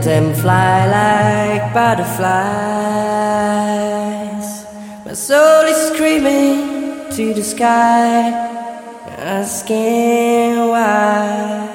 Let them fly like butterflies. My soul is screaming to the sky, asking why.